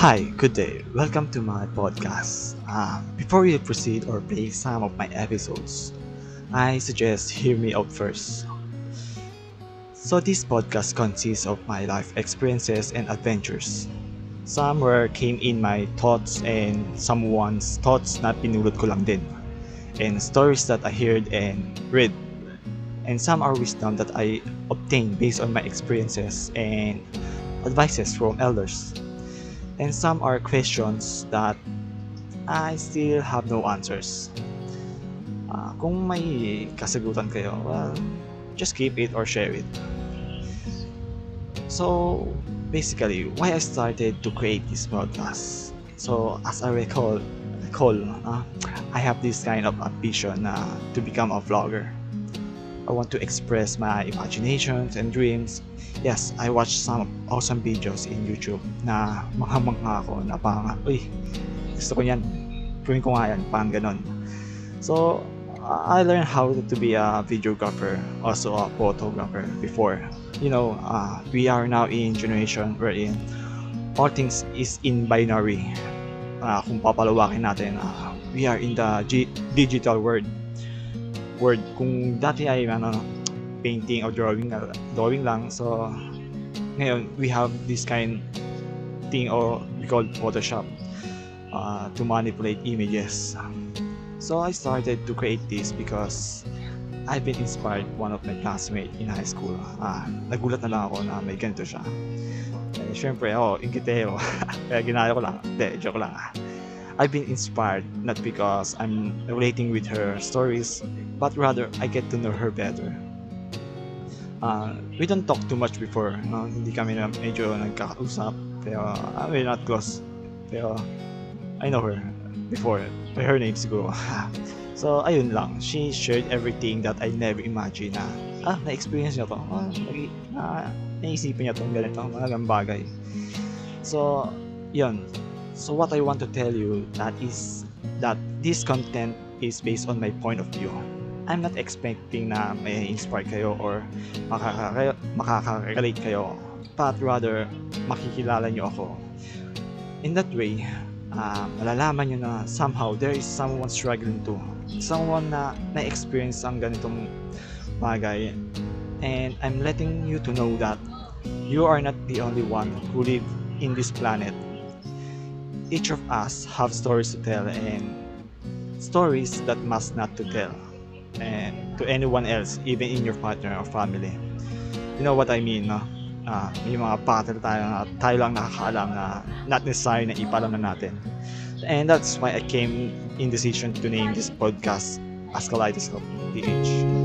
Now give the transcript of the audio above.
Hi, good day. Welcome to my podcast. Uh, before we proceed or play some of my episodes, I suggest hear me out first. So this podcast consists of my life experiences and adventures. Some were came in my thoughts and someone's thoughts na pinulot ko lang din. And stories that I heard and read. And some are wisdom that I obtained based on my experiences and advices from elders. And some are questions that I still have no answers. Ah, kung may kasagutan kayo, well, just keep it or share it. So, basically, why I started to create this podcast. So, as I recall, recall uh, I have this kind of ambition uh, to become a vlogger. I want to express my imaginations and dreams. Yes, I watched some awesome videos in YouTube na mga mga ako na parang, uy, gusto ko yan. Gawin ko nga yan, parang ganon. So, I learned how to be a videographer, also a photographer before. You know, uh, we are now in generation wherein all things is in binary. Uh, kung papalawakin natin, uh, we are in the digital world. Word, kung dati ay ano, painting or drawing, uh, drawing lang. So, ngayon, we have this kind thing or we call Photoshop uh, to manipulate images. So I started to create this because I've been inspired one of my classmates in high school. Ah, nagulat na lang ako na may ganito siya. Eh, Siyempre, ako, oh, ingkitero. Kaya ginaya ko lang. Hindi, joke lang. I've been inspired not because I'm relating with her stories, but rather I get to know her better. Uh, we don't talk too much before, no? Hindi kami na medyo nagkakausap. Pero, uh, we're not close. Pero, I know her before. Her name siguro. so, ayun lang. She shared everything that I never imagined na, ah, na-experience niya to. Ah, na, naisipin niya tong ganito, mga bagay. So, yun. So, what I want to tell you that is that this content is based on my point of view. I'm not expecting na may inspire kayo or makaka- makaka-relate kayo, but rather makikilala niyo ako. In that way, uh, malalaman nyo na somehow there is someone struggling too. Someone na na-experience ang ganitong bagay. And I'm letting you to know that you are not the only one who live in this planet. Each of us have stories to tell and stories that must not to tell and to anyone else, even in your partner or family. You know what I mean, no? uh, may mga battle tayo na tayo lang nakakaalam na not necessary na ipalam na natin. And that's why I came in decision to name this podcast as Kaleidoscope DH.